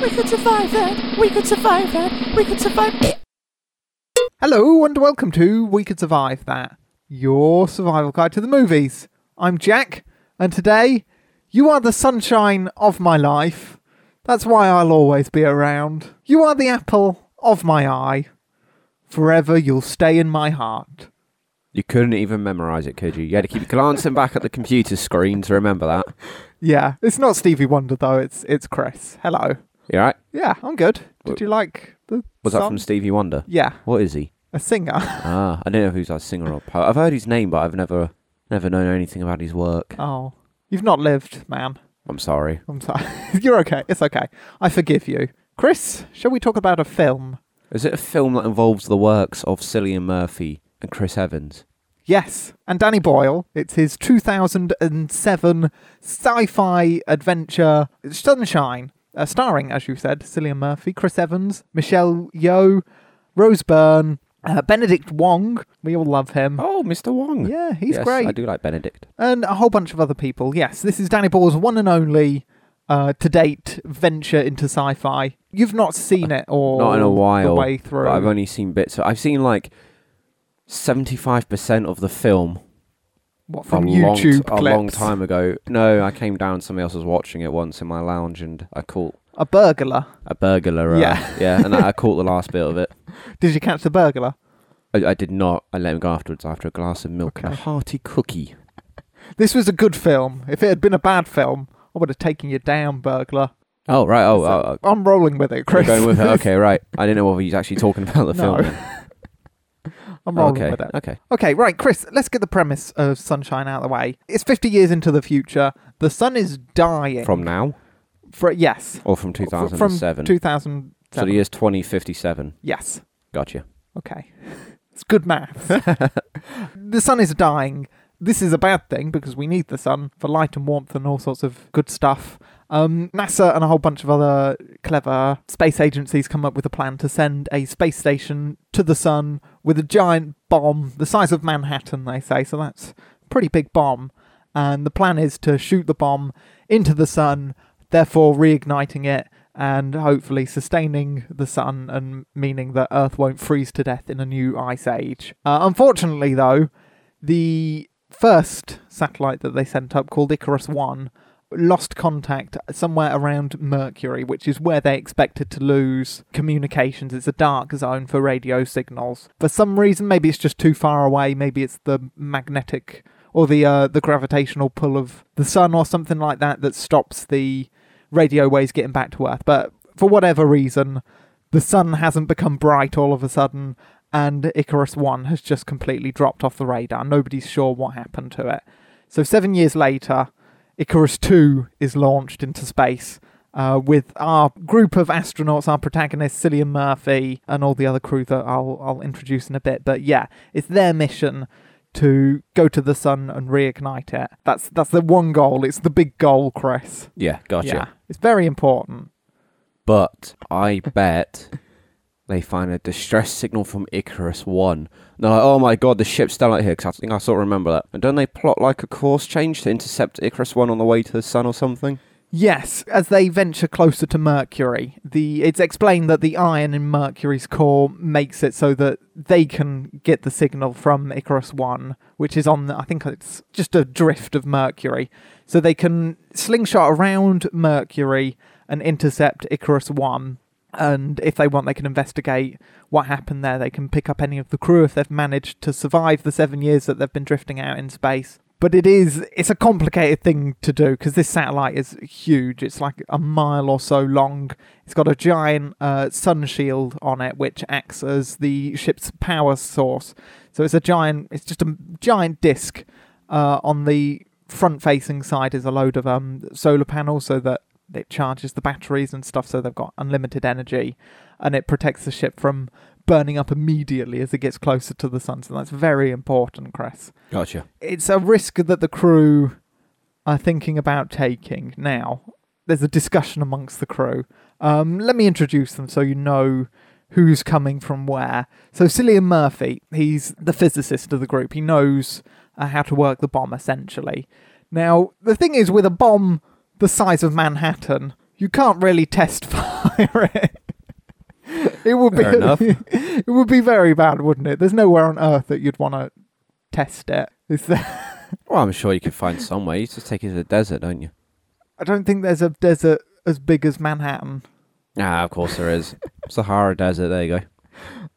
We could survive that. We could survive that. We could survive. Hello and welcome to We Could Survive That, your survival guide to the movies. I'm Jack, and today you are the sunshine of my life. That's why I'll always be around. You are the apple of my eye. Forever you'll stay in my heart. You couldn't even memorize it, could you? You had to keep glancing back at the computer screen to remember that. Yeah, it's not Stevie Wonder though. It's it's Chris. Hello. You alright? Yeah, I'm good. Did you like the Was that song? from Stevie Wonder? Yeah, What is he? a singer. Ah, I don't know if he's a singer or poet. I've heard his name, but I've never, never known anything about his work. oh, you've not lived, man. I'm sorry. I'm sorry. You're okay. It's okay. I forgive you. Chris, shall we talk about a film? Is it a film that involves the works of Cillian Murphy and Chris Evans? Yes. And Danny Boyle. It's his 2007 sci fi adventure Sunshine, uh, starring, as you said, Cillian Murphy, Chris Evans, Michelle Yeoh, Rose Byrne, uh, Benedict Wong. We all love him. Oh, Mr. Wong. Yeah, he's Yes, great. I do like Benedict. and a whole bunch of other people. Yes, this is Danny Boyle's one and only uh, to date venture into sci-fi. You've not seen it or Not in a while. the way through. But I've only seen bits. I've seen like seventy-five percent of the film what from a long, YouTube a clips. long time ago. No, I came down. Somebody else was watching it once in my lounge, and I caught A burglar. a burglar. Uh, Yeah. yeah, and I, I caught the last bit of it. Did you catch the burglar? I, I did not. I let him go afterwards after a glass of milk and a hearty cookie. This was a good film. If it had been a bad film, I would have taken you down, burglar. Oh right. Oh, So, oh, I'm rolling with it, Chris. going with it. Okay, right. I didn't know whether he's actually talking about the No. film. I'm rolling okay. with it. Okay. Okay, right, Chris, let's get the premise of Sunshine out of the way. It's 50 years into the future. The sun is dying. From now For, yes. or from 2007? From 2007. so the year's 2057. Yes. Gotcha. Okay. It's good maths. the sun is dying. This is a bad thing because we need the sun for light and warmth and all sorts of good stuff. Um, NASA and a whole bunch of other clever space agencies come up with a plan to send a space station to the sun with a giant bomb the size of Manhattan, they say. So that's a pretty big bomb. And the plan is to shoot the bomb into the sun, therefore reigniting it and hopefully sustaining the sun and meaning that Earth won't freeze to death in a new ice age. Uh, unfortunately, though, the first satellite that they sent up, called Icarus 1, lost contact somewhere around Mercury, which is where they expected to lose communications. It's a dark zone for radio signals. For some reason, maybe it's just too far away, maybe it's the magnetic or the uh, the gravitational pull of the sun or something like that that stops the radio waves getting back to Earth. But for whatever reason, the sun hasn't become bright all of a sudden, and Icarus 1 has just completely dropped off the radar. Nobody's sure what happened to it. So, seven years later, Icarus 2 is launched into space. Uh, with our group of astronauts, our protagonist Cillian Murphy, and all the other crew that I'll I'll introduce in a bit. But yeah, it's their mission to go to the sun and reignite it. That's that's the one goal. It's the big goal, Chris. Yeah. Gotcha. Yeah, it's very important. But I bet they find a distress signal from Icarus 1. They're like, oh my god, the ship's still out here, because I think I sort of remember that. And don't they plot like a course change to intercept Icarus 1 on the way to the sun or something? Yes, as they venture closer to Mercury, the it's explained that the iron in Mercury's core makes it so that they can get the signal from Icarus One, which is on I think it's just a drift of Mercury, so they can slingshot around Mercury and intercept Icarus One. And if they want, they can investigate what happened there. They can pick up any of the crew if they've managed to survive the seven years that they've been drifting out in space. But it is it's a complicated thing to do because this satellite is huge. It's like a mile or so long. It's got a giant uh, sun shield on it which acts as the ship's power source. So it's a giant it's just a giant disc uh, on the front facing side is a load of um, solar panels so that it charges the batteries and stuff so they've got unlimited energy and it protects the ship from burning up immediately as it gets closer to the sun so that's very important chris Gotcha. it's a risk that the crew are thinking about taking. Now, there's a discussion amongst the crew. Um, let me introduce them so you know who's coming from where. So, Cillian Murphy, he's the physicist of the group. He knows uh, how to work the bomb, essentially. Now, the thing is, with a bomb the size of Manhattan, you can't really test fire it. It would Fair be enough. it would be very bad, wouldn't it? There's nowhere on earth that you'd want to test it. Is there? Well, I'm sure you could find somewhere. You just take it to the desert, don't you? I don't think there's a desert as big as Manhattan. Ah, of course there is. Sahara Desert. There you go.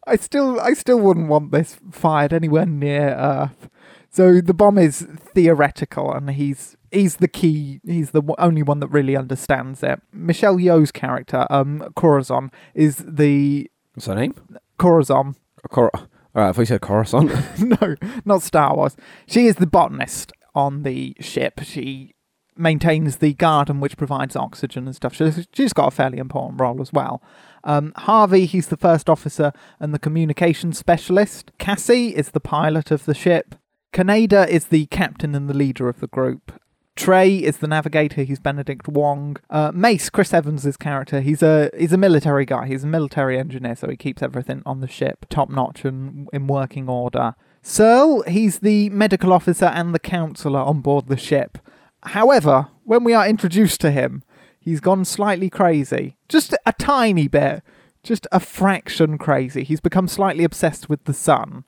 I still, I still wouldn't want this fired anywhere near Earth. So the bomb is theoretical, and he's he's the key. He's the only one that really understands it. Michelle Yeoh's character, um, Corazon, is the What's her name? Corazon. Cor- All right, I thought you said Coruscant. no, not Star Wars. She is the botanist on the ship. She maintains the garden which provides oxygen and stuff. She's, she's got a fairly important role as well. Um, Harvey, he's the first officer and the communications specialist. Cassie is the pilot of the ship. Kaneda is the captain and the leader of the group. Trey is the navigator. He's Benedict Wong. Uh, Mace, Chris Evans' character. He's a he's a military guy. He's a military engineer, so he keeps everything on the ship top notch and in working order. Searle, he's the medical officer and the counselor on board the ship. However, when we are introduced to him, he's gone slightly crazy. Just a tiny bit. Just a fraction crazy. He's become slightly obsessed with the sun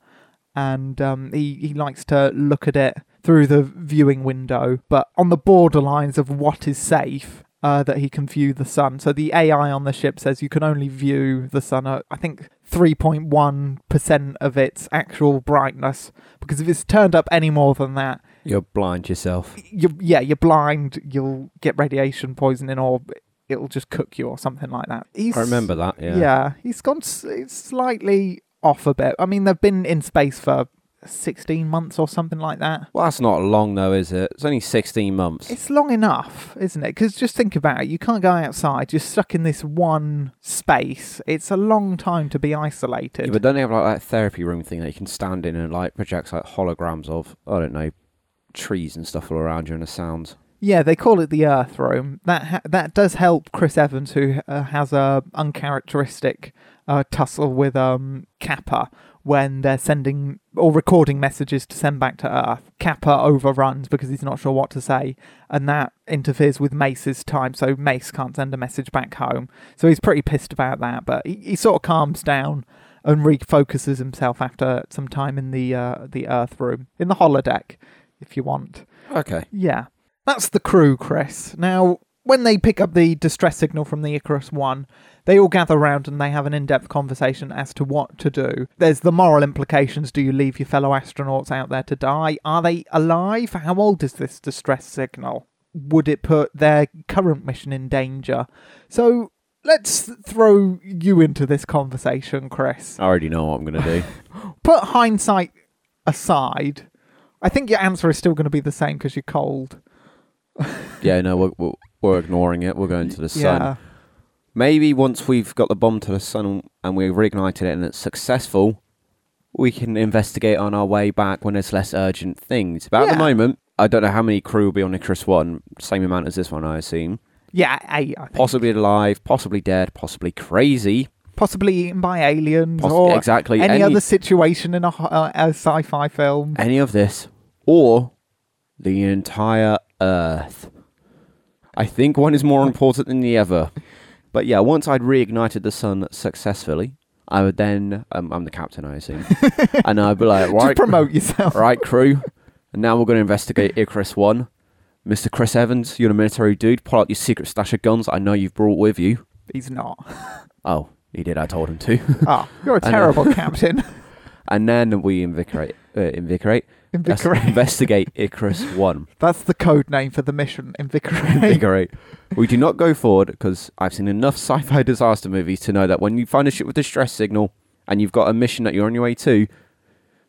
and um, he, he likes to look at it through the viewing window, but on the borderlines of what is safe. Uh, that he can view the sun. So the AI on the ship says you can only view the sun at, I think, 3.1% of its actual brightness. Because if it's turned up any more than that, You're blind yourself. you yeah, you're blind, you'll get radiation poisoning, or it'll just cook you, or something like that. He's, I remember that. Yeah. yeah, he's gone s- slightly off a bit. I mean, they've been in space for 16 months or something like that. Well, that's not long though, is it? It's only 16 months. It's long enough, isn't it? Because just think about it. You can't go outside. You're stuck in this one space. It's a long time to be isolated. Yeah, but don't they have like that therapy room thing that you can stand in and like projects like holograms of I don't know trees and stuff all around you and the sounds. Yeah, they call it the Earth Room. That ha- that does help Chris Evans, who uh, has a uncharacteristic uh, tussle with um Capa when they're sending or recording messages to send back to Earth. Capa overruns because he's not sure what to say, and that interferes with Mace's time, so Mace can't send a message back home. So he's pretty pissed about that, but he, he sort of calms down and refocuses himself after some time in the uh, the Earth Room in the holodeck, if you want. Okay. Yeah. That's the crew, Chris. Now, when they pick up the distress signal from the Icarus 1, they all gather around and they have an in depth conversation as to what to do. There's the moral implications. Do you leave your fellow astronauts out there to die? Are they alive? How old is this distress signal? Would it put their current mission in danger? So. Let's throw you into this conversation, Chris. I already know what I'm gonna do. Put hindsight aside. I think your answer is still going to be the same because you're cold. yeah, no, we're, we're, we're ignoring it. We're going to the sun. Yeah. Maybe once we've got the bomb to the sun and we've reignited it and it's successful, we can investigate on our way back when there's less urgent things. But at Yeah. the moment, I don't know how many crew will be on Icarus One. Same amount as this one, I assume. Yeah, eight. I think. Possibly alive, possibly dead, possibly crazy. possibly eaten by aliens Poss- or exactly any, any- other situation in a, ho- uh, a sci-fi film. Any of this, or the entire Earth. I think one is more important than the other. But yeah, once I'd reignited the sun successfully, I would then um, I'm the captain, I assume, and I'd be like, Just promote yourself. right, crew, and now we're going to investigate Icarus One. Mister Chris Evans, you're a military dude. Pull out your secret stash of guns. I know you've brought with you. He's not. Oh, he did. I told him to. Ah, you're a I know. terrible captain. and then we invigorate, uh, invigorate, Invigorate. investigate Icarus One. That's the code name for the mission. Invigorate. Invigorate. we do not go forward because I've seen enough sci-fi disaster movies to know that when you find a ship with a distress signal and you've got a mission that you're on your way to,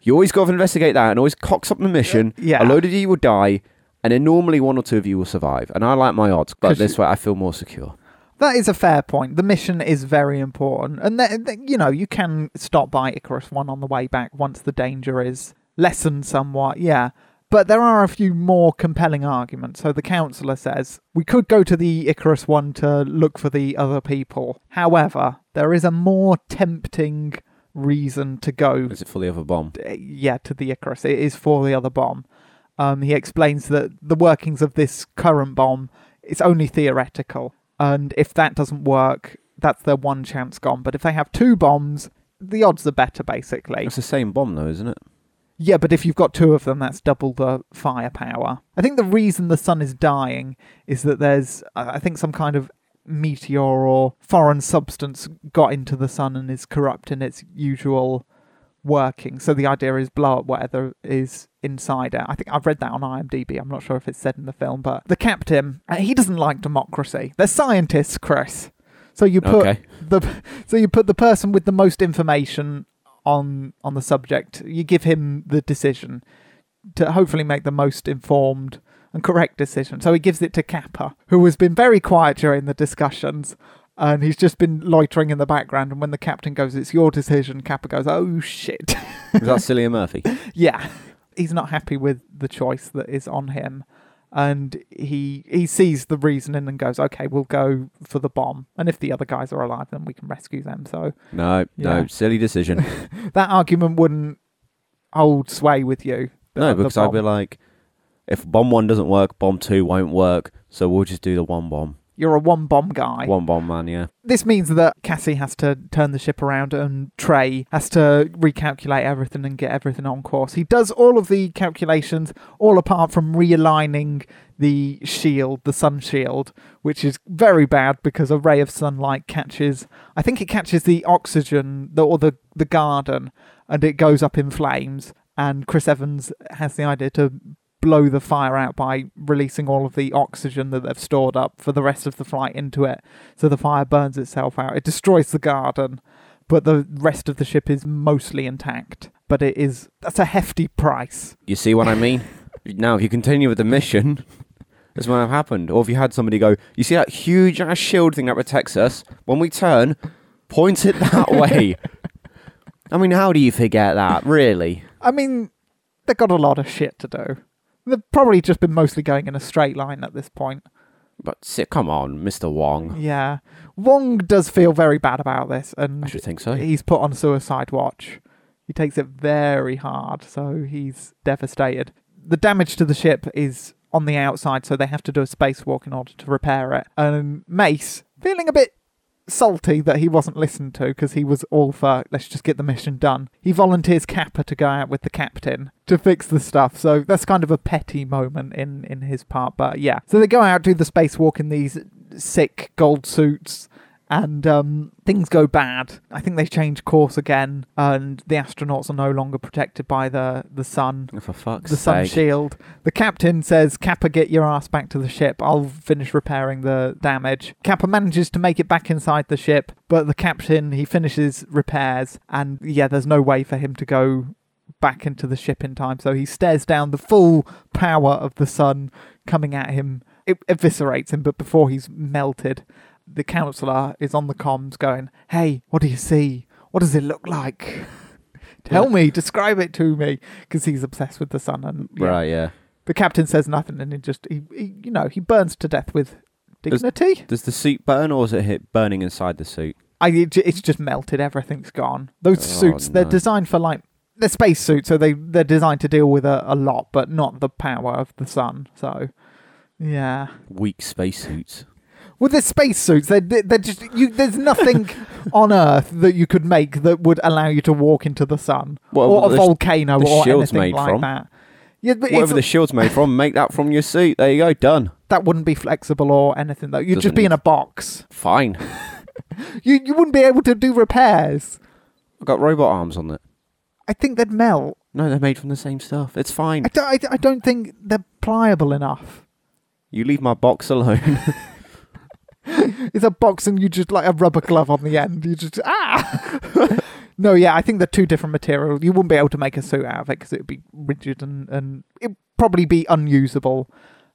you always got to investigate that and always cocks up the mission. Yeah. A load of you will die, and then normally one or two of you will survive. And I like my odds, but this way I feel more secure. That is a fair point. The mission is very important, and th- th- you know you can stop by Icarus One on the way back once the danger is lessened somewhat. Yeah, but there are a few more compelling arguments. So the counselor says we could go to the Icarus One to look for the other people. However, there is a more tempting reason to go Is it for the other bomb? yeah, to the Icarus. It is for the other bomb. Um, he explains that the workings of this current bomb is only theoretical. And if that doesn't work, that's their one chance gone. But if they have two bombs, the odds are better, basically. It's the same bomb though, isn't it? Yeah, but if you've got two of them, that's double the firepower. I think the reason the sun is dying is that there's, I think, some kind of meteor or foreign substance got into the sun and is corrupting its usual working. So the idea is blow up whatever is inside it. I think I've read that on IMDb. I'm not sure if it's said in the film, but the captain, uh, he doesn't like democracy. They're scientists, Chris. So you put Okay. the so you put the person with the most information on on the subject. You give him the decision to hopefully make the most informed and correct decision. So he gives it to Capa, who has been very quiet during the discussions. And he's just been loitering in the background. And when the captain goes, "It's your decision," Capa goes, "Oh shit!" Is that Cillian Murphy? yeah, he's not happy with the choice that is on him, and he he sees the reasoning and goes, "Okay, we'll go for the bomb. And if the other guys are alive, then we can rescue them." So No, Yeah. no, silly decision. that argument wouldn't hold sway with you. no, because I'd be like, if bomb one doesn't work, bomb two won't work. So we'll just do the one bomb. You're a one bomb guy. One bomb man, yeah. This means that Cassie has to turn the ship around and Trey has to recalculate everything and get everything on course. He does all of the calculations, all apart from realigning the shield, the sun shield, which is very bad because a ray of sunlight catches, I think it catches the oxygen the, or the, the garden and it goes up in flames. And Chris Evans has the idea to blow the fire out by releasing all of the oxygen that they've stored up for the rest of the flight into it. So the fire burns itself out. It destroys the garden, but the rest of the ship is mostly intact. But it is that's a hefty price. You see what I mean? now, if you continue with the mission, this might have happened. Or if you had somebody go, you see that huge ass shield thing that protects us? When we turn, point it that way. I mean, how do you forget that, really? I mean, they've got a lot of shit to do. They've probably just been mostly going in a straight line at this point. But sit, come on, Mr. Wong. Yeah. Wong does feel very bad about this, and I should think so. he's put on suicide watch. He takes it very hard, so he's devastated. The damage to the ship is on the outside, so they have to do a spacewalk in order to repair it. And Mace, feeling a bit salty that he wasn't listened to because he was all for let's just get the mission done. He volunteers Capa to go out with the captain to fix the stuff. So that's kind of a petty moment in in his part. But yeah, so they go out do the spacewalk in these sick gold suits. And um, things go bad. I think they change course again, and the astronauts are no longer protected by the, the sun Oh, For fuck's the sun sake. shield. The captain says, Capa, get your ass back to the ship. I'll finish repairing the damage. Capa manages to make it back inside the ship, but the captain, he finishes repairs, and yeah, there's no way for him to go back into the ship in time. So he stares down the full power of the sun coming at him. It eviscerates him, but before he's melted, the counselor is on the comms going, Hey, what do you see? What does it look like? Tell me, describe it to me, because he's obsessed with the sun. And yeah, Right, yeah. the captain says nothing, and he just, he, he, you know, he burns to death with Does- dignity. Does the suit burn or is it hit burning inside the suit? I, it, it's just melted. Everything's gone. Those Oh, suits, they're designed for like they're space suits, so they they're designed to deal with a, a lot, but not the power of the sun. So, yeah. Weak spacesuits. Well, they're space. They're, they're just you. There's nothing on Earth that you could make that would allow you to walk into the sun What or a the sh- volcano the or shield's anything made like from? that. Yeah, but Whatever the shield's made from, make that from your suit. There you go, done. that wouldn't be flexible or anything though. You'd Doesn't just be in need- a box. Fine. You you wouldn't be able to do repairs. I've got robot arms on it. I think they'd melt. No, they're made from the same stuff. It's fine. I don't, I, I don't think they're pliable enough. You leave my box alone. It's a box and you just like a rubber glove on the end. You just ah. no, yeah, I think they're two different materials. You wouldn't be able to make a suit out of it because it would be rigid and and it'd probably be unusable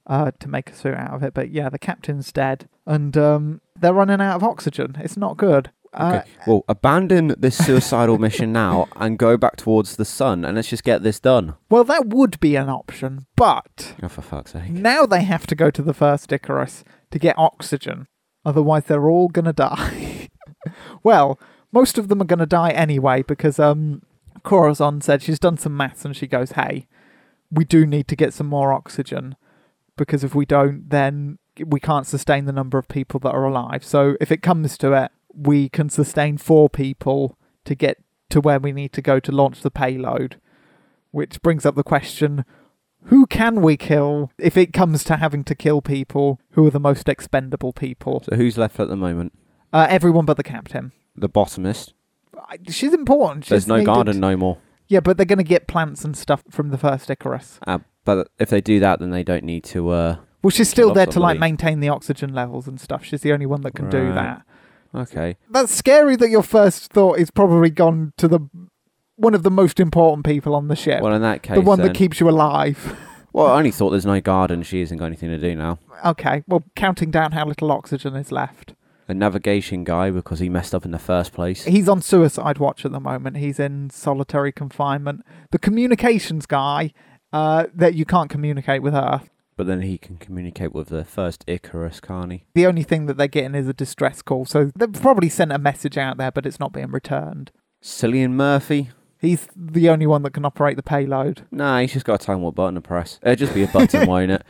uh, to make a suit out of it. But yeah, the captain's dead and um, they're running out of oxygen. It's not good. Uh, okay. Well, abandon this suicidal mission now and go back towards the sun and let's just get this done. well, that would be an option, but Oh, for fuck's sake. now they have to go to the first Icarus to get oxygen. Otherwise, they're all gonna die. well, most of them are gonna die anyway because um, Corazon said she's done some maths and she goes, "Hey, we do need to get some more oxygen because if we don't, then we can't sustain the number of people that are alive. So if it comes to it, we can sustain four people to get to where we need to go to launch the payload. Which brings up the question who can we kill if it comes to having to kill people who are the most expendable people? So who's left at the moment? Uh, everyone but the captain. The botanist. I- She's important. She's There's no needed. garden no more. Yeah, but they're going to get plants and stuff from the first Icarus. Uh, but if they do that, then they don't need to. Uh, Well, she's still off there to like somebody. maintain the oxygen levels and stuff. She's the only one that can do Right. that. okay. That's scary that your first thought is probably gone to the one of the most important people on the ship. Well, in that case, the one then, that keeps you alive. Well, I only thought there's no garden. She hasn't got anything to do now. okay, well, counting down how little oxygen is left. A navigation guy because he messed up in the first place. He's on suicide watch at the moment. He's in solitary confinement. The communications guy, uh, that you can't communicate with Earth. But then he can communicate with the first Icarus, can't he? The only thing that they're getting is a distress call. So they've probably sent a message out there, but it's not being returned. Cillian Murphy? He's the only one that can operate the payload. Nah, he's just got to tell him what button to press. It'd just be a button, won't it?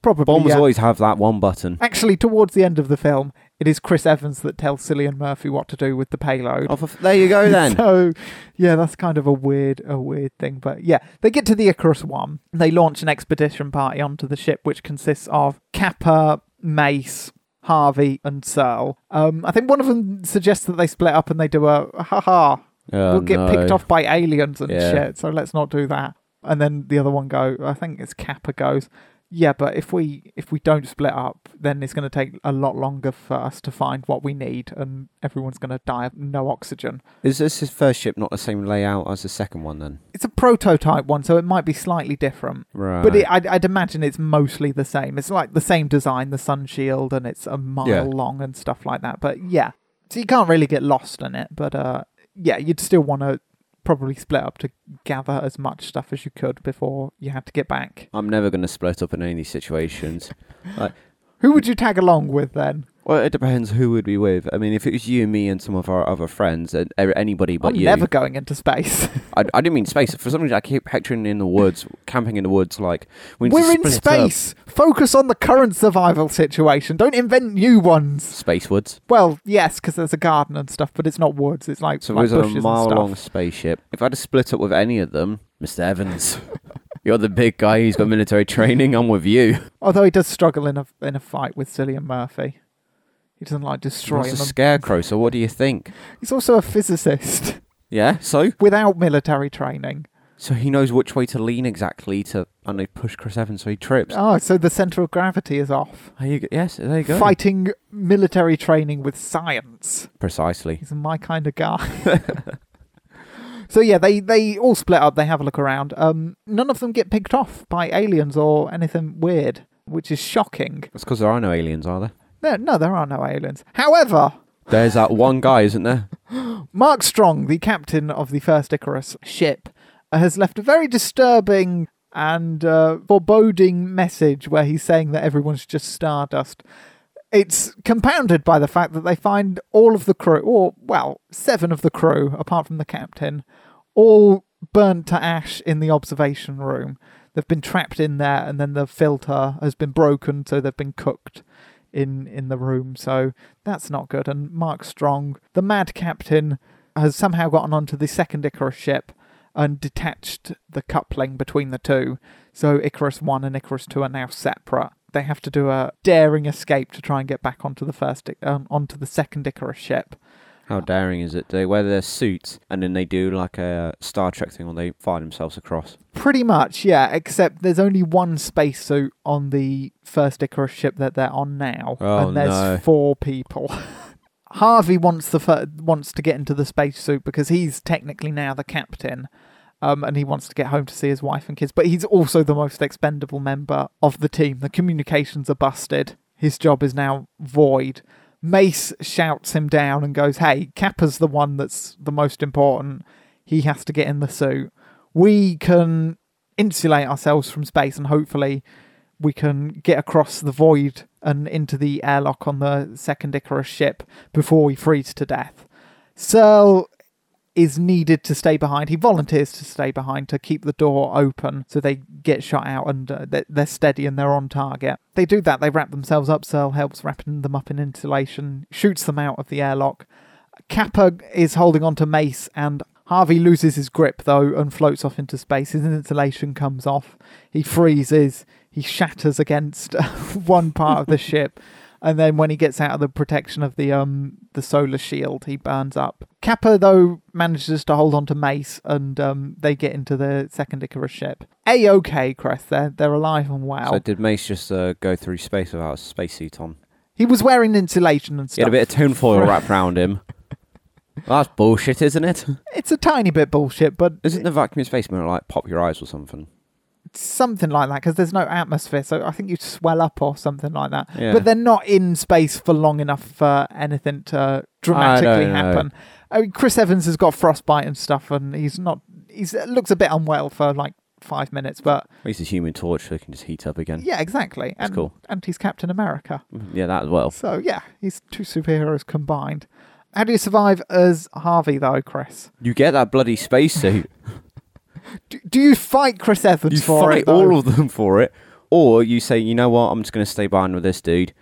Probably. Bombs yeah. always have that one button. Actually, towards the end of the film, it is Chris Evans that tells Cillian Murphy what to do with the payload. Oh, f- there you go then. So, yeah, that's kind of a weird, a weird thing. But yeah, they get to the Icarus One. They launch an expedition party onto the ship, which consists of Capa, Mace, Harvey, and Searle. Um, I think one of them suggests that they split up and they do a ha ha. Oh, we'll get no. picked off by aliens and Yeah. shit. So let's not do that. And then the other one go. I think it's Capa goes. Yeah, but if we if we don't split up, then it's going to take a lot longer for us to find what we need, and everyone's going to die of no oxygen. Is this his first ship not the same layout as the second one then? It's a prototype one, so it might be slightly different. Right. But it, I'd, I'd imagine it's mostly the same. It's like the same design, the sun shield, and it's a mile Yeah. long and stuff like that. But yeah, so you can't really get lost in it. But uh, yeah, you'd still want to probably split up to gather as much stuff as you could before you had to get back. I'm never going to split up in any of these situations. Who would you tag along with then? Well, it depends who would be with. I mean, if it was you, and me, and some of our other friends, and anybody but you. I'm you. never going into space. I, I didn't mean space. For some reason, I keep picturing in the woods, camping in the woods. Like We We're in space. up. Focus on the current survival situation. Don't invent new ones. Space woods. Well, yes, because there's a garden and stuff, but it's not woods. It's like, So like a bushes and mile long spaceship. If I had to split up with any of them, Mr. Evans, you're the big guy. He's got military training. I'm with you. Although he does struggle in a in a fight with Cillian Murphy. He doesn't like destroying That's a scarecrow. So what do you think? He's also a physicist Yeah. So without military training. So he knows which way to lean exactly to and they push Chris Evans so he trips. Oh, so the center of gravity is off. There you go. Yes, there you go. Fighting military training with science. Precisely. He's my kind of guy. so yeah, they they all split up. They have a look around. Um, none of them get picked off by aliens or anything weird, which is shocking. That's because there are no aliens, are there? No, no, there are no aliens. However, There's that one guy, isn't there? Mark Strong, the captain of the first Icarus ship, has left a very disturbing and uh, foreboding message where he's saying that everyone's just stardust. It's compounded by the fact that they find all of the crew, or, well, seven of the crew, apart from the captain, all burnt to ash in the observation room. They've been trapped in there, and then the filter has been broken, so they've been cooked in in the room. So that's not good. And Mark Strong, the mad captain, has somehow gotten onto the second Icarus ship and detached the coupling between the two. So Icarus 1 and Icarus 2 are now separate. They have to do a daring escape to try and get back onto the first um, onto the second Icarus ship. How daring is it? They wear their suits and then they do like a Star Trek thing where they fire themselves across. Pretty much, yeah, except there's only one spacesuit on the first Icarus ship that they're on now, Oh, and there's no. four people. Harvey wants the fir- wants to get into the spacesuit because he's technically now the captain, um, and he wants to get home to see his wife and kids. But he's also the most expendable member of the team. The communications are busted. His job is now void. Mace shouts him down and goes, "Hey, Capa's the one that's the most important. He has to get in the suit. We can insulate ourselves from space, and hopefully, we can get across the void and into the airlock on the second Icarus ship before we freeze to death." Searle is needed to stay behind. He volunteers to stay behind to keep the door open so they get shot out and uh, they're, steady and they're on target. They do that, they wrap themselves up. Searle helps wrapping them up in insulation, shoots them out of the airlock. Capa is holding on to Mace and Harvey loses his grip though and floats off into space. His insulation comes off. He freezes. He shatters against one part of the ship. And then when he gets out of the protection of the um the solar shield, he burns up. Capa though manages to hold on to Mace and um they get into the second Icarus ship. A OK, Crest, they're they're alive and well. So did Mace just uh, go through space without a spacesuit on? he was wearing insulation and He stuff. had a bit of tinfoil wrapped around him. Well, that's bullshit, isn't it? It's a tiny bit bullshit, but Isn't the vacuum space like pop your eyes or something? Something like that because there's no atmosphere so i think you swell up or something like that Yeah. but they're not in space for long enough for anything to dramatically happen i mean chris evans has got frostbite and stuff and he's not he's looks a bit unwell for like five minutes but he's a human torch so he can just heat up again. yeah exactly That's and, cool. and he's captain america mm-hmm. Yeah, that as well. so yeah he's two superheroes combined how do you survive as harvey though chris You get that bloody spacesuit. do, do you fight chris evans you for fight it all of them for it, or you say, you know what, I'm just going to stay behind with this dude.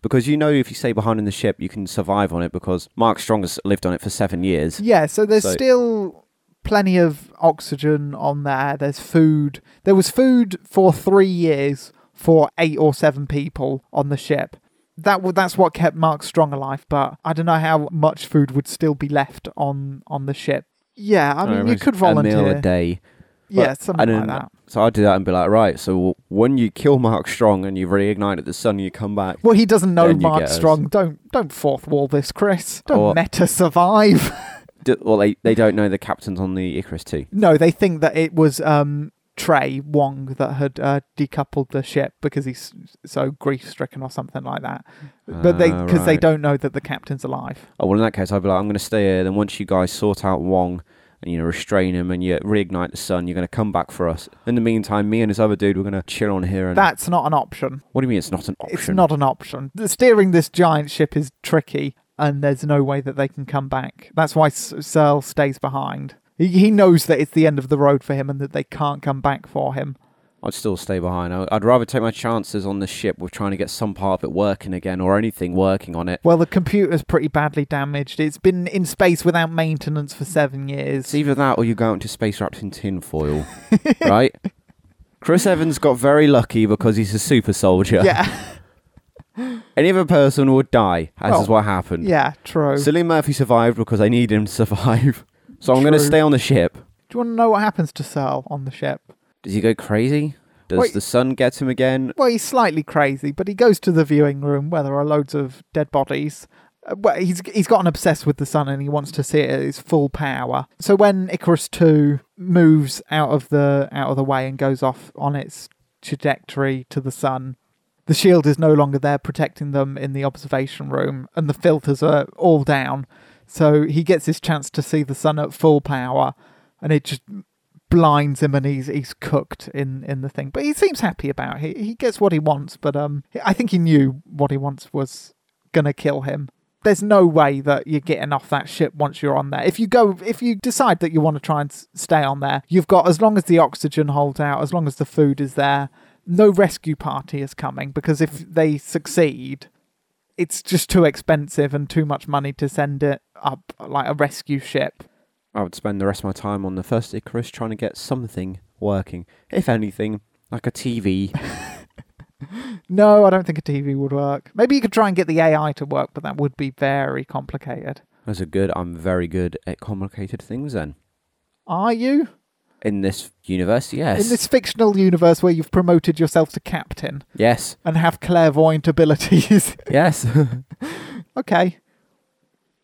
Because you know, if you stay behind in the ship, you can survive on it. Because Mark Strong has lived on it for seven years. Yeah, so there's So- still plenty of oxygen on there. There's food. There was food for three years for eight or seven people on the ship. That w- that's what kept Mark Strong alive. But I don't know how much food would still be left on on the ship. Yeah, I mean, you could a meal a volunteer. day. Yeah, But something like that. So I'd do that and be like, right. So when you kill Mark Strong and you've reignited the sun, you come back. Well, he doesn't know Mark get us. Strong. Don't don't fourth wall this, Chris. Don't Or- meta survive. D- well, they they don't know the captain's on the Icarus too. No, they think that it was um, Trey Wong that had uh, decoupled the ship because he's so grief stricken or something like that. But they Ah, because they don't know that the captain's alive. Oh well, in that case, I'd be like, I'm going to stay here. Then once you guys sort out Wong and you know restrain him and you reignite the sun, you're going to come back for us. In the meantime, me and this other dude, we're going to chill on here. And That's not an option. what do you mean it's not an option? It's not an option. The steering this giant ship is tricky, and there's no way that they can come back. That's why S- Searle stays behind. He, he knows that it's the end of the road for him and that they can't come back for him. I'd still stay behind. I- I'd rather take my chances on the ship with trying to get some part of it working again or anything working on it. Well, the computer's pretty badly damaged. It's been in space without maintenance for seven years. It's either that or you go out into space wrapped in tinfoil, right? Chris Evans got very lucky because he's a super soldier. Yeah, Any other person would die, as Well, is what happened. yeah, true. Cillian Murphy survived because they need him to survive. So I'm going to True. stay on the ship. Do you want to know what happens to Searle on the ship? Does he go crazy? Does Wait. the sun get him again? Well, he's slightly crazy, but he goes to the viewing room where there are loads of dead bodies. Uh, Well, he's he's gotten obsessed with the sun and he wants to see it at its full power. So when Icarus Two moves out of the out of the way and goes off on its trajectory to the sun, the shield is no longer there protecting them in the observation room, and the filters are all down. So he gets his chance to see the sun at full power, and it just blinds him and he's he's cooked in in the thing. But he seems happy about it. He, he gets what he wants but um i think he knew what he wants was gonna kill him. There's no way that you're getting off that ship once you're on there. If you go if you decide that you want to try and stay on there you've got as long as the oxygen holds out as long as the food is there no rescue party is coming because if they succeed it's just too expensive and too much money to send it up like a rescue ship I would spend the rest of my time on the first Icarus trying to get something working. If anything, like a TV. No, I don't think a TV would work. Maybe you could try and get the AI to work, but that would be very complicated. Those a good. I'm very good at complicated things then. Are you? In this universe, yes. In this fictional universe where you've promoted yourself to captain Yes. and have clairvoyant abilities. Yes. okay.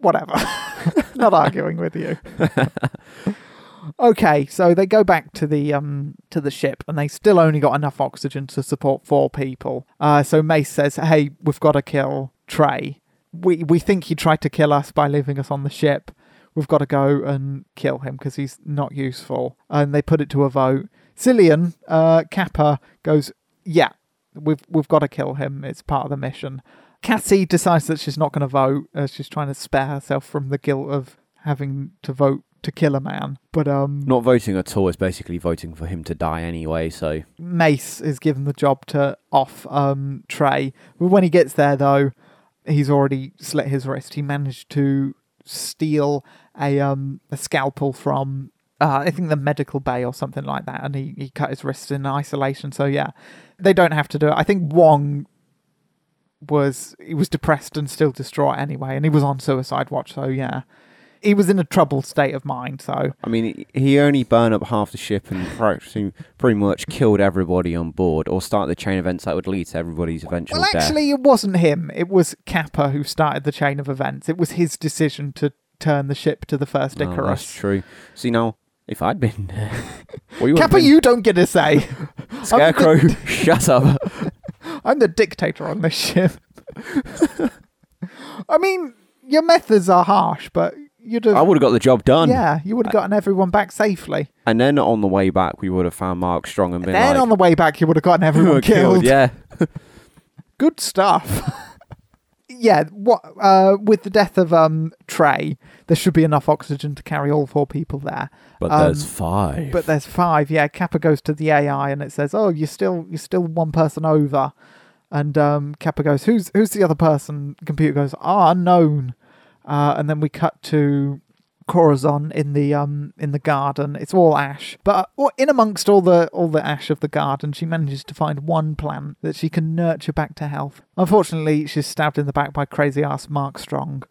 Whatever. Not arguing with you. okay, so they go back to the um to the ship and they still only got enough oxygen to support four people. Uh so Mace says, "Hey, we've got to kill Trey. We we think he tried to kill us by leaving us on the ship. We've got to go and kill him because he's not useful." And they put it to a vote. Cillian, uh Capa goes, "Yeah, we've we've got to kill him. It's part of the mission." Cassie decides that she's not going to vote. Uh, she's trying to spare herself from the guilt of having to vote to kill a man. But um, Not voting at all is basically voting for him to die anyway. So Mace is given the job to off um, Trey. But when he gets there, though, he's already slit his wrist. He managed to steal a um, a scalpel from uh, I think the medical bay or something like that, and he, he cut his wrist in isolation. So yeah, they don't have to do it. I think Wong was he was depressed and still distraught anyway, and he was on suicide watch. So yeah, he was in a troubled state of mind. So I mean, he- only burned up half the ship and pretty much killed everybody on board, or started the chain of events that would lead to everybody's eventual Well, death. actually, it wasn't him. It was Capa who started the chain of events. It was his decision to turn the ship to the first Oh, that's true. See now, if I'd been there, well, you Capa, you don't get a say. scarecrow, shut up. I'm the dictator on this ship. I mean, your methods are harsh, but you'd have. I would have got the job done. yeah, you would have gotten everyone back safely. And then on the way back, we would have found Mark Strong and been then like, on the way back, you would have gotten everyone killed. killed. Yeah. Good stuff. Yeah, what uh, with the death of um Trey, there should be enough oxygen to carry all four people there. But Um, there's five. But there's five. Yeah, Capa goes to the AI and it says, "Oh, you're still you're still one person over." And um, Capa goes, "Who's who's the other person?" Computer goes, "Ah, unknown." Uh, and then we cut to Corazon in the um in the garden. It's all ash, but uh, in amongst all the all the ash of the garden, she manages to find one plant that she can nurture back to health. Unfortunately, she's stabbed in the back by crazy ass Mark Strong,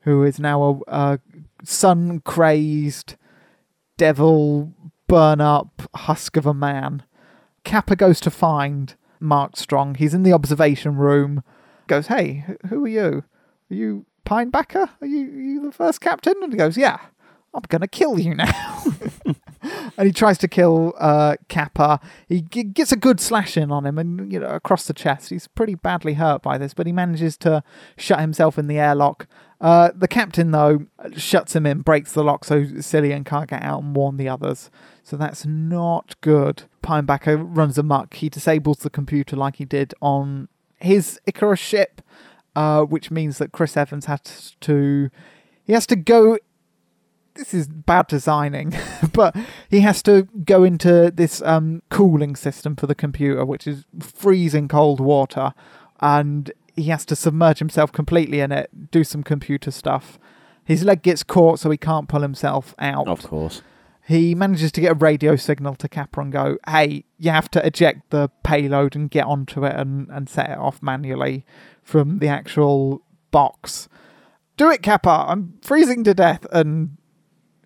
who is now a, a sun crazed devil burn up husk of a man. Capa goes to find Mark Strong. He's in the observation room. Goes, hey, who are you? Are you Pinbacker? Are you, are you the first captain? And he goes, yeah, I'm gonna kill you now. and he tries to kill uh, Capa. He g- gets a good slash in on him, and you know across the chest. He's pretty badly hurt by this, but he manages to shut himself in the airlock. Uh, the captain though shuts him in, breaks the lock, so Cillian can't get out and warn the others. So that's not good. Pinbacker runs amok. He disables the computer like he did on his Icarus ship, uh, which means that Chris Evans has to he has to go this is bad designing, but he has to go into this um, cooling system for the computer, which is freezing cold water, and he has to submerge himself completely in it, do some computer stuff. His leg gets caught, so he can't pull himself out. of course. He manages to get a radio signal to Capa and go, hey, you have to eject the payload and get onto it and, and set it off manually from the actual box. Do it, Capa. I'm freezing to death. And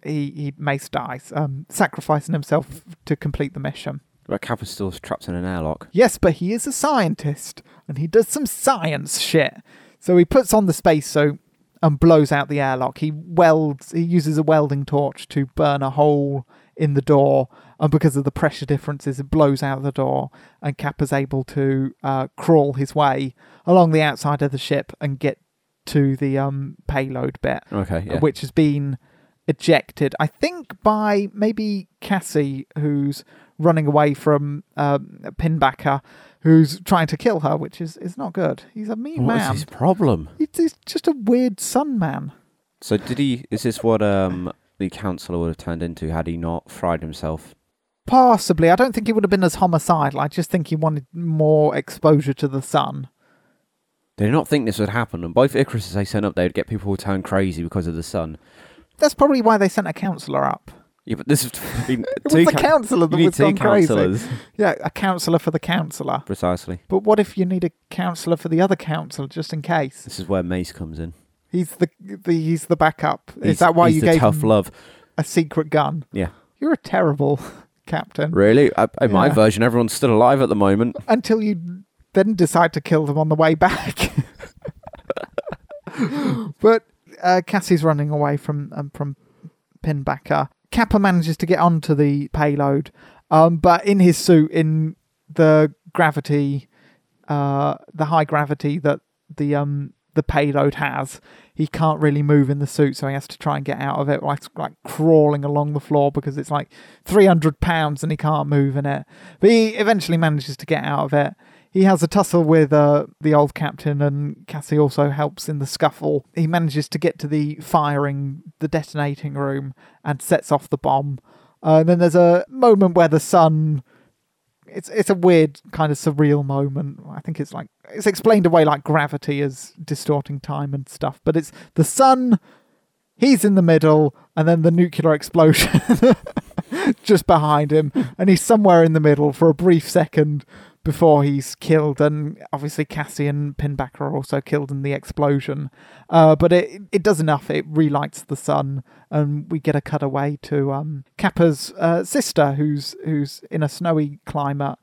he, he Mace dies, um, sacrificing himself to complete the mission. But Capa's still trapped in an airlock. Yes, but he is a scientist and he does some science shit. So he puts on the space suit and blows out the airlock. He welds, he uses a welding torch to burn a hole in the door, and because of the pressure differences, it blows out the door. And Capa's able to uh, crawl his way along the outside of the ship and get to the um, payload bit Okay, yeah. which has been ejected, I think, by maybe Cassie, who's running away from um, Pinbacker, who's trying to kill her, which is, is not good. He's a mean What's man. What's his problem? He's, he's just a weird sun man. So did he? Is this what um the councillor would have turned into had he not fried himself? Possibly. I don't think he would have been as homicidal. I just think he wanted more exposure to the sun. They did not think this would happen, and both Icaruses they sent up, they would get people to turn crazy because of the sun. That's probably why they sent a counsellor up. Yeah, but this is been It was the coun- counsellor that you need was two gone crazy. councillors, Yeah, a counsellor for the counsellor. precisely. But what if you need a counsellor for the other counsellor just in case? This is where Mace comes in. He's the, the he's the backup. He's, Is that why he's you the gave tough him love? a secret gun? Yeah, You're a terrible captain. really. I, in my Yeah. version, everyone's still alive at the moment. Until you then decide to kill them on the way back. but uh, Cassie's running away from um, from Pinbacker. Capa manages to get onto the payload, um, but in his suit, in the gravity, uh, the high gravity that the um the payload has, he can't really move in the suit, so he has to try and get out of it, like like crawling along the floor because it's like three hundred pounds and he can't move in it. But he eventually manages to get out of it. he has a tussle with uh, the old captain, and Cassie also helps in the scuffle. He manages to get to the firing, the detonating room, and sets off the bomb. Uh, and then there's a moment where the sun. It's it's a weird kind of surreal moment. I think it's like it's explained away like gravity is distorting time and stuff. But it's the sun. He's in the middle, and then the nuclear explosion just behind him, and he's somewhere in the middle for a brief second before he's killed. And obviously, Cassie and Pinback are also killed in the explosion. Uh, but it it does enough. It relights the sun, and we get a cutaway to um, Capa's uh, sister, who's who's in a snowy climate,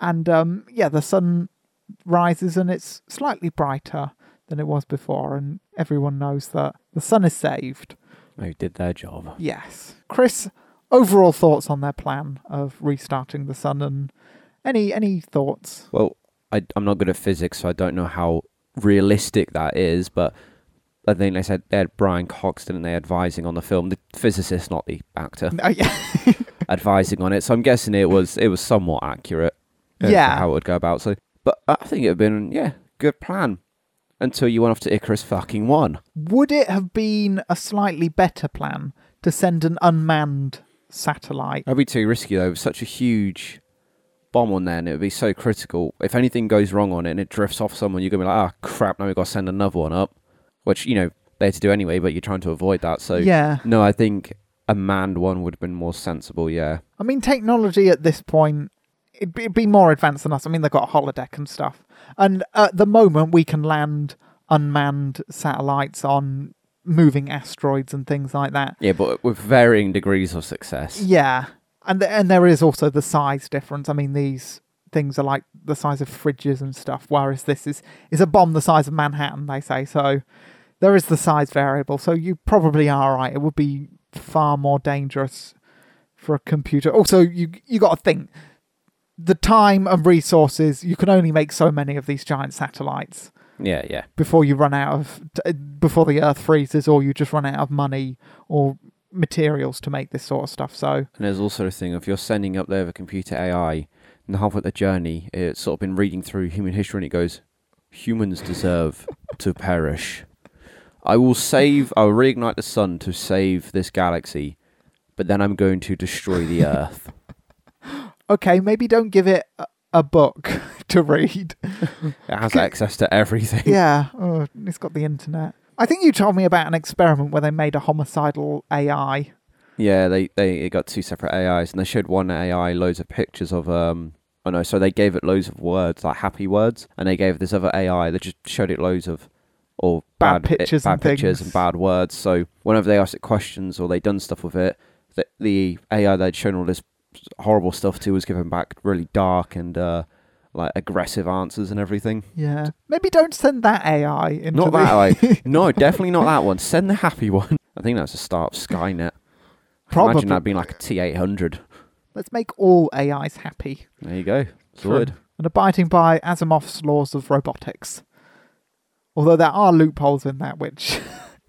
and um, yeah, the sun rises and it's slightly brighter than it was before, and everyone knows that the sun is saved. They did their job. Yes, Chris. Overall thoughts on their plan of restarting the sun, and any any thoughts? Well, I, I'm not good at physics, so I don't know how realistic that is, but I think they said they had Brian Cox, didn't they, advising on the film. The physicist, not the actor, Oh, yeah. advising on it. So I'm guessing it was it was somewhat accurate. uh, Yeah. How it would go about. So, but I think it would have been yeah, good plan until you went off to Icarus fucking one. Would it have been a slightly better plan to send an unmanned satellite? That'd be too risky though. With such a huge bomb on there, and it would be so critical. If anything goes wrong on it and it drifts off someone, you're gonna be like, ah, crap. Now we've got to send another one up, which you know they had to do anyway. But you're trying to avoid that. So yeah. no, I think a manned one would have been more sensible. Yeah, I mean, technology at this point, it'd be, it'd be more advanced than us. I mean, they've got a holodeck and stuff. And at the moment, we can land unmanned satellites on moving asteroids and things like that. yeah, but with varying degrees of success. Yeah. And, th- and there is also the size difference. I mean, these things are like the size of fridges and stuff, whereas this is, is a bomb the size of Manhattan, they say. So there is the size variable. So you probably are right. It would be far more dangerous for a computer. Also, you you got to think the time and resources. You can only make so many of these giant satellites Yeah, yeah. before you run out of before the Earth freezes, or you just run out of money or materials to make this sort of stuff. So And there's also the thing if you're sending up there the computer AI, and halfway the journey, it's sort of been reading through human history, and it goes, humans deserve to perish. I will save. I will reignite the sun to save this galaxy, but then I'm going to destroy the Earth. okay, maybe don't give it a, a book to read. It has access to everything. yeah, oh, it's got the internet. I think you told me about an experiment where they made a homicidal AI. Yeah, they they it got two separate AIs, and they showed one AI loads of pictures of um. Oh no, so they gave it loads of words like happy words, and they gave this other AI that just showed it loads of or Bad bad, pictures bad and pictures and bad words. So whenever they asked it questions or they done stuff with it, the, the AI they'd shown all this horrible stuff to was giving back really dark and uh like aggressive answers and everything. Yeah, maybe don't send that AI into Not the- that way. No, definitely not that one. Send the happy one. I think that's the start of Skynet. Probably. Imagine that being like a T eight hundred. Let's make all AIs happy There you go. Sorted. and abiding by Asimov's laws of robotics. Although there are loopholes in that which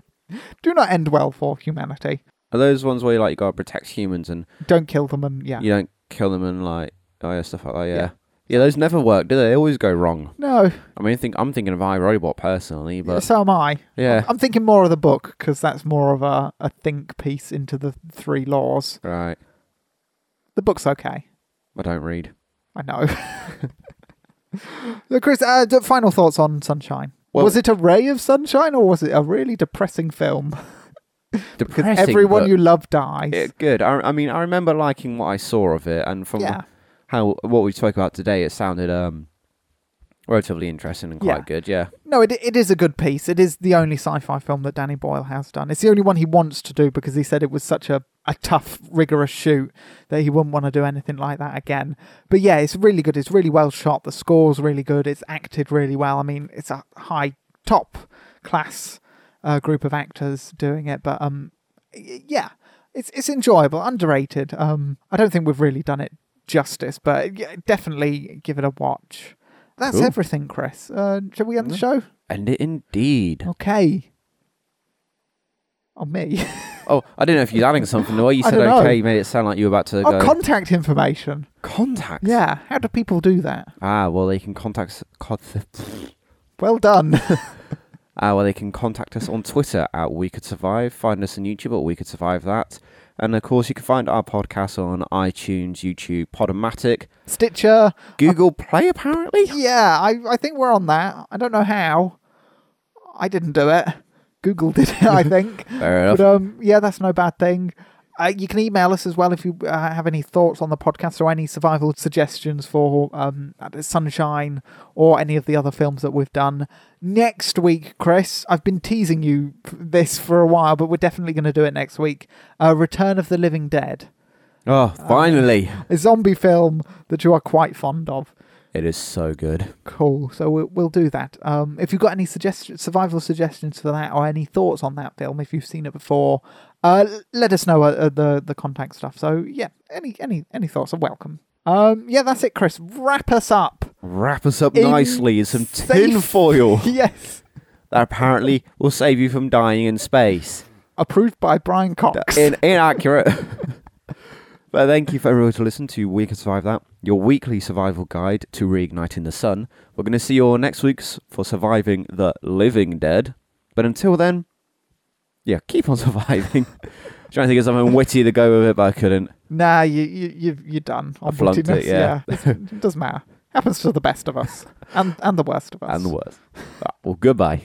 do not end well for humanity. Are those ones where you like you gotta protect humans and Don't kill them and yeah. you don't kill them and like oh yeah stuff like that? Yeah. Yeah. Yeah. those never work, do they? They always go wrong. No, I mean, I think I'm thinking of iRobot personally, but so am I. yeah, I'm thinking more of the book because that's more of a, a think piece into the three laws. right. The book's okay. I don't read. I know. Look, Chris, uh, d- final thoughts on Sunshine. Well- was it a ray of sunshine or was it a really depressing film? Depressing. Because everyone but you love dies. good. I, I mean, I remember liking what I saw of it, and from yeah. How what we spoke about today, it sounded um relatively interesting and quite Yeah. good. Yeah. No, it, it is a good piece. It is the only sci-fi film that Danny Boyle has done. It's the only one he wants to do because he said it was such a, a tough, rigorous shoot that he wouldn't want to do anything like that again. But yeah, it's really good. It's really well shot. The score's really good. It's acted really well. I mean, it's a high, top class uh, group of actors doing it. But um, yeah, it's it's enjoyable, underrated. Um, I don't think we've really done it justice, but definitely give it a watch. That's Cool. everything, Chris. Uh, shall we end the show? End it indeed. Okay. Oh, me. Oh, I didn't know if you were adding something. The way you said don't okay made it sound like you were about to Oh, go. contact information. contact. Yeah, how do people do that? Ah, well, they can contact. Well done. Ah, well, they can contact us on Twitter at We Could Survive. Find us on YouTube at We Could Survive That. And of course, you can find our podcast on iTunes, YouTube, Podomatic, Stitcher. Google Play, apparently. Yeah, I, I think we're on that. I don't know how. I didn't do it. Google did it, I think. Fair enough. But um, yeah, that's no bad thing. Uh, you can email us as well if you uh, have any thoughts on the podcast or any survival suggestions for um, Sunshine or any of the other films that we've done. Next week, Chris, I've been teasing you this for a while, but we're definitely going to do it next week. Uh, Return of the Living Dead, oh, finally. a zombie film that you are quite fond of. it is so good. Cool. So we'll, we'll do that. Um, if you've got any suggestions, survival suggestions for that, or any thoughts on that film, if you've seen it before, uh, let us know uh, uh, the the contact stuff. So yeah, any any any thoughts are welcome. Um, yeah, that's it, Chris. Wrap us up. Wrap us up In nicely in some safe- tin foil yes. that apparently will save you from dying in space. Approved by Brian Cox. In- inaccurate. but thank you for everyone to listen to We Can Survive That, your weekly survival guide to reigniting the sun. We're going to see you all next week for surviving the living dead. But until then, yeah, keep on surviving. Trying to think of something witty to go with it, but I couldn't. nah, you you you you're done. I flunked it, wittiness, yeah. It doesn't matter. Happens to the best of us, and and the worst of us. And the worst. Well, goodbye.